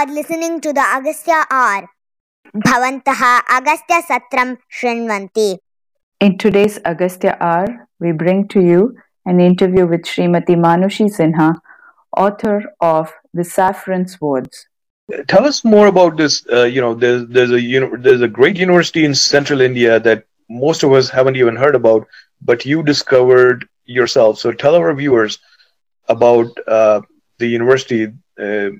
are listening to the Agastya R. Bhavantaha Agastya Satram Shrinvanti. In today's Agastya R, we bring to you an interview with Srimati Manoshi Sinha, author of The Saffron Swords. Tell us more about this. Uh, you know, there's there's a uni- there's a great university in central India that most of us haven't even heard about, but you discovered yourself. So tell our viewers about uh, the university uh,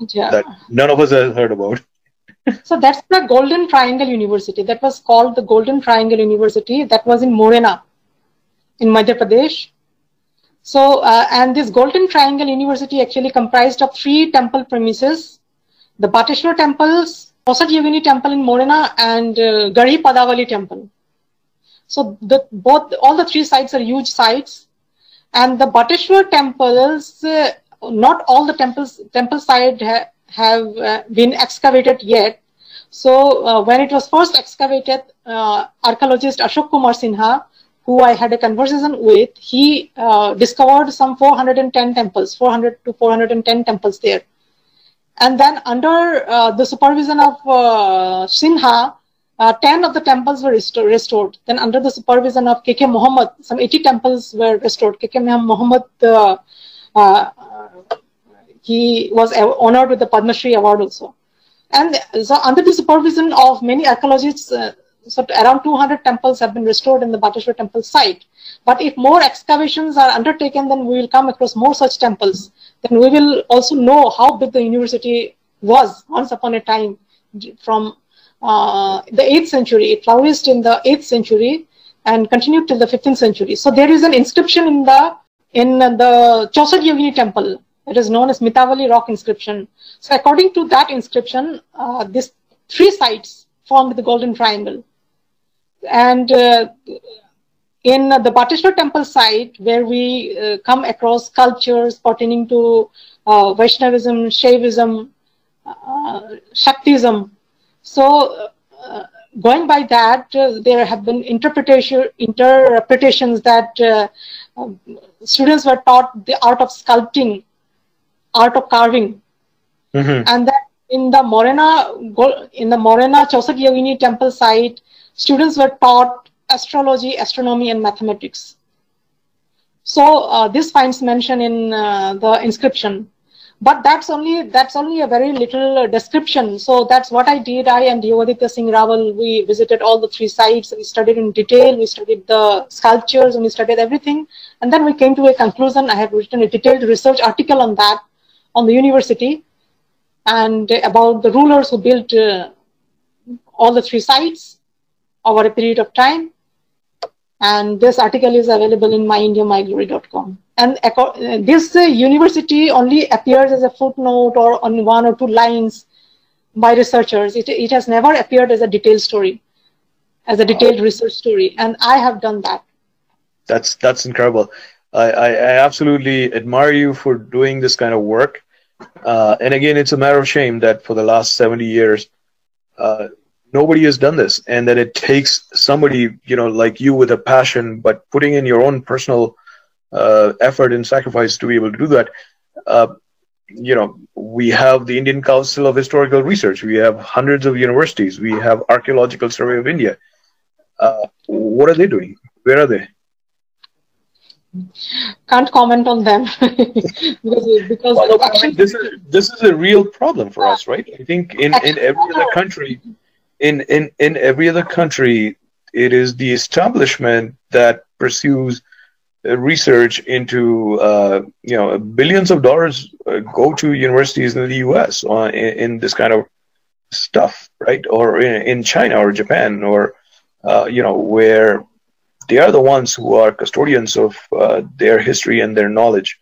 Yeah. that none of us have heard about. So that's the Golden Triangle University. That was called the Golden Triangle University. That was in Morena, in Madhya Pradesh. So, uh, and this Golden Triangle University actually comprised of three temple premises: the Bateshwar temples, Osat Yogini Temple in Morena, and uh, Garhi Padhavali Temple. So, the both all the three sites are huge sites, and the Bateshwar temples. Uh, not all the temples temple side ha- have uh, been excavated yet. So uh, when it was first excavated, uh, archaeologist Ashok Kumar Sinha, who I had a conversation with, he uh, discovered some 410 temples, 400 to 410 temples there. And then under uh, the supervision of uh, Sinha, uh, 10 of the temples were resto- restored. Then under the supervision of KK Muhammad, some 80 temples were restored. KK Muhammad uh, uh, he was honored with the Padma Shri award also. And so, under the supervision of many archaeologists, uh, so around 200 temples have been restored in the Bateshwar temple site. But if more excavations are undertaken, then we will come across more such temples. Then we will also know how big the university was once upon a time from uh, the 8th century. It flourished in the 8th century and continued till the 15th century. So there is an inscription in the in the Yogini temple it is known as Mitavali rock inscription. So according to that inscription, uh, these three sites formed the Golden Triangle. And uh, in the Bateshwar temple site, where we uh, come across sculptures pertaining to uh, Vaishnavism, Shaivism, uh, Shaktism. So uh, going by that, uh, there have been interpretation interpretations that uh, students were taught the art of sculpting art of carving. Mm-hmm. And then in the Morena in the Morena Chausath Yogini temple site, students were taught astrology, astronomy, and mathematics. So uh, this finds mention in uh, the inscription, but that's only that's only a very little description. So that's what I did. I and Yogaditya Singh Rawal we visited all the three sites. We studied in detail. We studied the sculptures and we studied everything. And then we came to a conclusion. I have written a detailed research article on that on the university and about the rulers who built uh, all the three sites over a period of time. And this article is available in myindiamyglory.com. And uh, this uh, university only appears as a footnote or on one or two lines by researchers. It, it has never appeared as a detailed story, as a detailed research story. And I have done that. That's that's incredible. I, I, I absolutely admire you for doing this kind of work. Uh, and again, it's a matter of shame that for the last 70 years, uh, nobody has done this. And that it takes somebody, you know, like you with a passion, but putting in your own personal uh, effort and sacrifice to be able to do that. Uh, you know, we have the Indian Council of Historical Research. We have hundreds of universities. We have Archaeological Survey of India. Uh, what are they doing? Where are they? Can't comment on them because because well, I mean, this is this is a real problem for us, right? I think in, in every other country, in, in in every other country, it is the establishment that pursues research into uh, you know billions of dollars uh, go to universities in the U.S. Uh, in, in, this kind of stuff, right? Or in, in China or Japan or uh, you know where they are the ones who are custodians of uh, their history and their knowledge.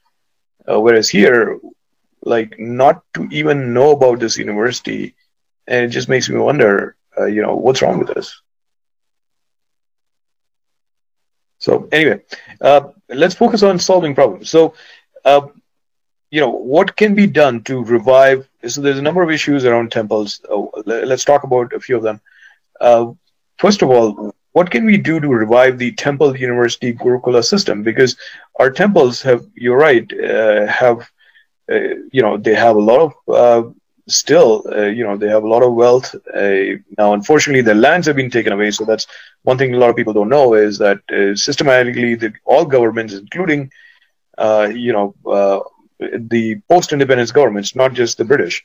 Uh, whereas here, like not to even know about this university, and it just makes me wonder, uh, you know, what's wrong with us. So anyway, let's focus on solving problems. So, you know, what can be done to revive? So there's a number of issues around temples. let's talk about a few of them. first of all, what can we do to revive the temple university gurukula system because our temples have you're right uh, have uh, you know they have a lot of uh, still, uh, you know, they have a lot of wealth. Uh, now, unfortunately, their lands have been taken away. So that's one thing a lot of people don't know is that uh, systematically, all governments, including, you know, the post-independence governments, not just the British,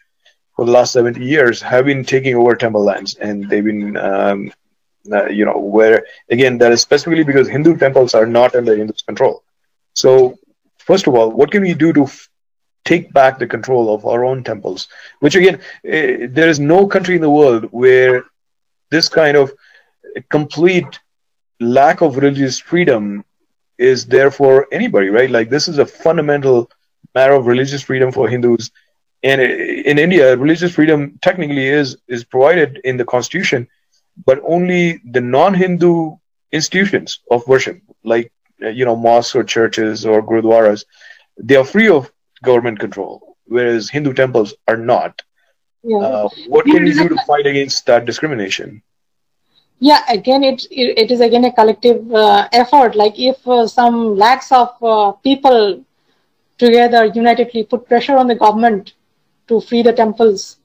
for the last 70 years, have been taking over temple lands, and they've been, um, uh, you know, where again, that is specifically because Hindu temples are not under Hindu's control. So, first of all, what can we do to f- take back the control of our own temples? Which again, uh, there is no country in the world where this kind of complete lack of religious freedom is there for anybody, right? Like this is a fundamental matter of religious freedom for Hindus. And in India, religious freedom technically is is provided in the constitution, but only the non-Hindu institutions of worship, like you know mosques or churches or gurudwaras, they are free of government control, whereas Hindu temples are not. Yeah. Uh, what can you do to fight against that discrimination? Yeah, again, it it, it is again a collective uh, effort. Like if uh, some lakhs of uh, people together unitedly put pressure on the government to free the temples,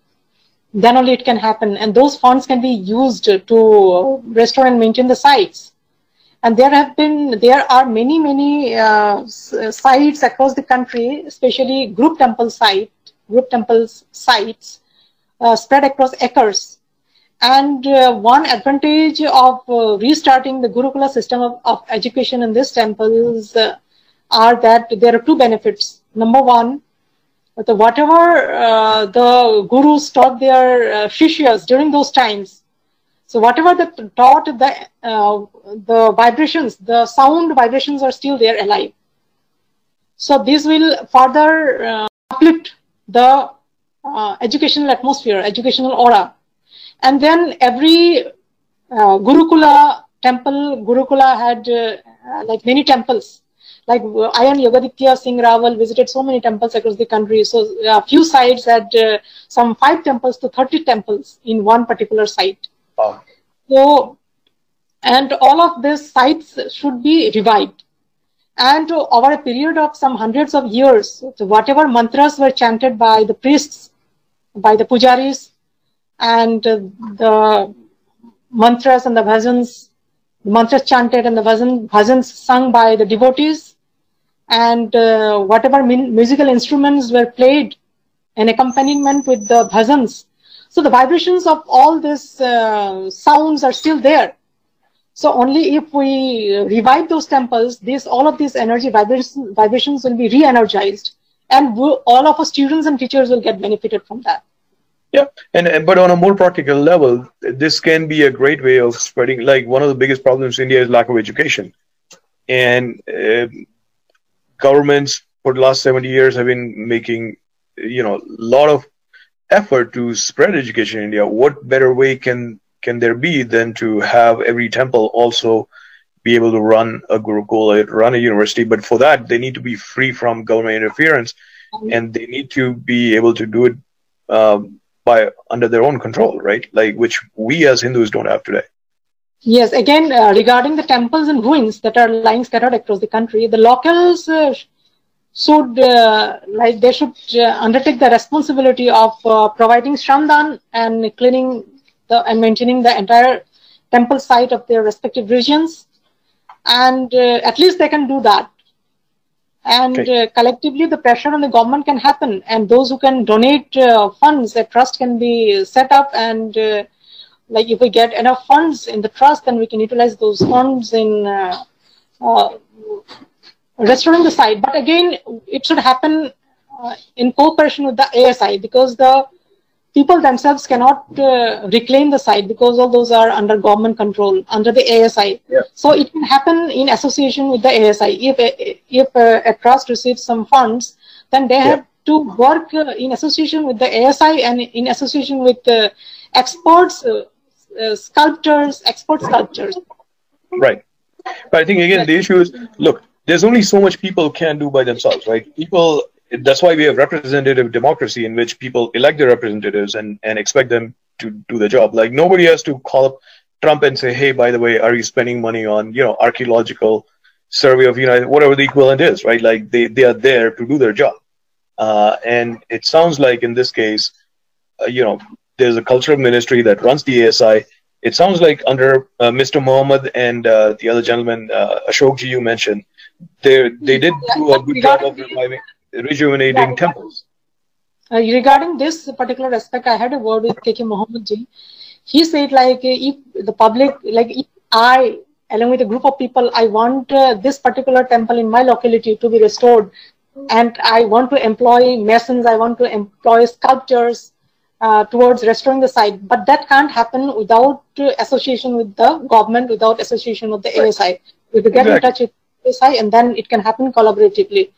then only it can happen. And those funds can be used to restore and maintain the sites. And there have been there are many many uh, sites across the country especially group temple site group temples sites uh, spread across acres. And uh, one advantage of uh, restarting the gurukula system of, of education in these temples uh, are that there are two benefits. Number one the whatever uh, the gurus taught their uh, during those times so whatever they taught, the uh, the vibrations, the sound vibrations are still there alive. So this will further uh, uplift the uh, educational atmosphere, educational aura, and then every uh, Gurukula temple, Gurukula had uh, like many temples. Like uh, Ayan Yogaditya Singh Rawal visited so many temples across the country. So uh, a few sites had uh, some five temples to 30 temples in one particular site. Wow. So, and all of these sites should be revived. And over a period of some hundreds of years, whatever mantras were chanted by the priests, by the pujaris, and uh, the mantras and the bhajans, the mantras chanted and the bhajan, bhajans sung by the devotees, and uh, whatever musical instruments were played in accompaniment with the bhajans so the vibrations of all these uh, sounds are still there. So only if we revive those temples, this all of these energy vibrations, vibrations will be re-energized, and we'll, all of our students and teachers will get benefited from that. Yeah, and but on a more practical level, this can be a great way of spreading. Like one of the biggest problems in India is lack of education, and uh, governments for the last seventy years have been making, you know, a lot of effort to spread education in India, what better way can can there be than to have every temple also be able to run a Gurukula, run a university? But for that, they need to be free from government interference, mm-hmm. and they need to be able to do it um, by under their own control, right? Like which we as Hindus don't have today. Yes, again, uh, regarding the temples and ruins that are lying scattered across the country, the locals uh, should uh, like they should uh, undertake the responsibility of uh, providing shramdan and cleaning the and maintaining the entire temple site of their respective regions and uh, at least they can do that and okay. Uh, collectively the pressure on the government can happen and those who can donate uh, funds a trust can be set up and like if we get enough funds in the trust then we can utilize those funds in restoring the site. But again, it should happen uh, in cooperation with the ASI because the people themselves cannot uh, reclaim the site because all those are under government control under the ASI. Yeah. So it can happen in association with the ASI. If a, if a, a trust receives some funds, then they yeah. have to work uh, in association with the ASI and in association with uh, experts, uh, uh, sculptors, expert sculptors. Right. But I think again the issue is look there's only so much people can do by themselves, right? People, that's why we have representative democracy in which people elect their representatives and, and expect them to do the job. Like nobody has to call up Trump and say, hey, by the way, are you spending money on, you know, archaeological survey of, know, whatever the equivalent is, right? Like they, they are there to do their job. Uh, and it sounds like in this case, uh, you know, there's a cultural ministry that runs the ASI. It sounds like under uh, Mr. Mohammed and uh, the other gentleman, uh, Ashok ji, you mentioned, they they did do a good job of reviving, rejuvenating Yeah. temples. Uh, regarding this particular aspect, I had a word with KK Mohammed ji. He said like uh, if the public, like if I, along with a group of people, I want uh, this particular temple in my locality to be restored, and I want to employ masons, I want to employ sculptors uh, towards restoring the site. But that can't happen without uh, association with the government, without association with the ASI. We have to get in touch with ASI, and then it can happen collaboratively.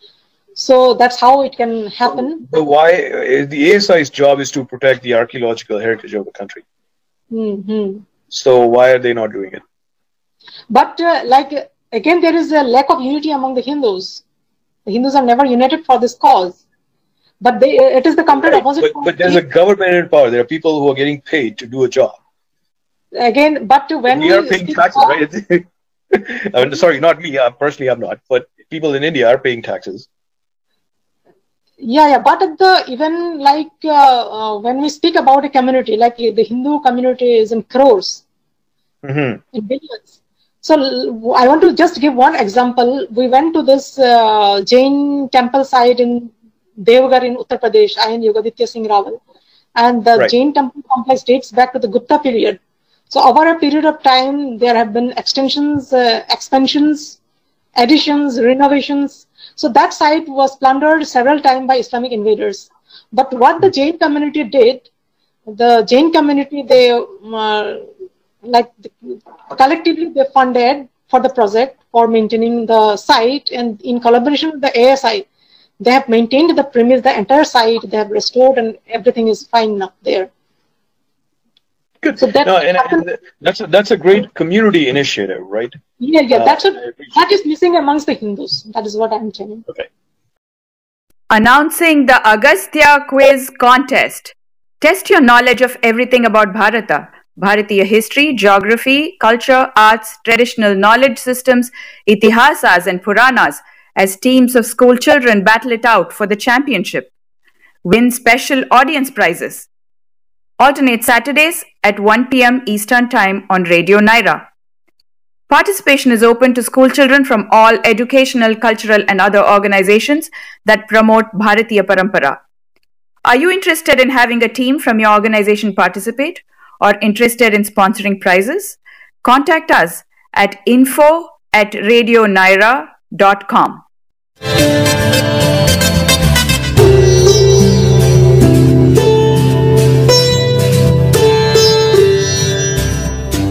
So that's how it can happen. But why? Uh, the ASI's job is to protect the archaeological heritage of the country. hmm So why are they not doing it? But uh, like again, there is a lack of unity among the Hindus. The Hindus are never united for this cause. But they, it is the complete Right, opposite. But, but there's a government in power. There are people who are getting paid to do a job. again, but when we are paying taxes, of- right? I mean, sorry, not me. Uh, personally, I'm not. But people in India are paying taxes. Yeah, yeah. But at the even like uh, uh, when we speak about a community, like uh, the Hindu community is in crores, Mm-hmm. in billions. So I want to just give one example. We went to this uh, Jain temple site in Devgarh in Uttar Pradesh, Ayan Yogaditya Singh Rawal. And the Right. Jain temple complex dates back to the Gupta period. So over a period of time, there have been extensions, uh, expansions, additions, renovations. So that site was plundered several times by Islamic invaders. But what the Jain community did, the Jain community, they uh, like collectively they funded for the project for maintaining the site and in collaboration with the ASI, they have maintained the premise, the entire site, they have restored and everything is fine up there. Good. So that no, and, and that's a, that's a great community initiative, right? Yeah, yeah, Uh, that's I what appreciate that is missing amongst the Hindus. That is what I'm telling. Okay. Announcing the Agastya Quiz Contest. Test your knowledge of everything about Bharata. Bharatiya history, geography, culture, arts, traditional knowledge systems, itihasas and Puranas as teams of school children battle it out for the championship. Win special audience prizes. Alternate Saturdays at 1 pm Eastern Time on Radio Nyra. Participation is open to school children from all educational, cultural, and other organizations that promote Bharatiya Parampara. Are you interested in having a team from your organization participate or interested in sponsoring prizes? Contact us at info at radionyra.com. Música